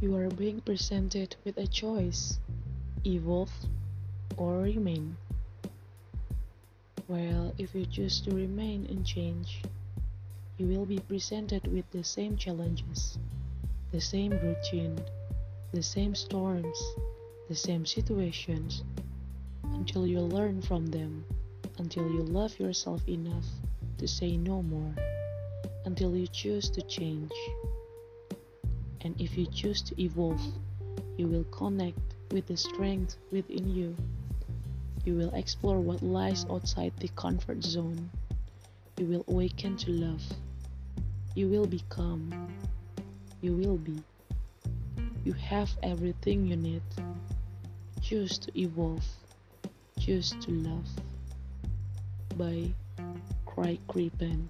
You are being presented with a choice evolve or remain. Well, if you choose to remain and change, you will be presented with the same challenges, the same routine, the same storms, the same situations, until you learn from them, until you love yourself enough to say no more, until you choose to change. And if you choose to evolve, you will connect with the strength within you. You will explore what lies outside the comfort zone. You will awaken to love. You will become. You will be. You have everything you need. Choose to evolve. Choose to love. By Craig Crippen.